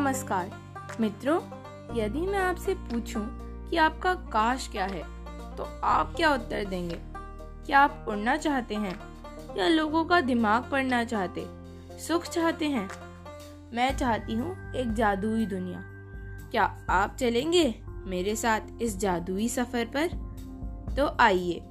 नमस्कार। मित्रों, यदि मैं आपसे पूछूँ कि आपका काश क्या है तो आप क्या उत्तर देंगे? क्या आप उड़ना चाहते हैं या लोगों का दिमाग पढ़ना चाहते, सुख चाहते हैं? मैं चाहती हूँ एक जादुई दुनिया। क्या आप चलेंगे मेरे साथ इस जादुई सफ़र पर? तो आइए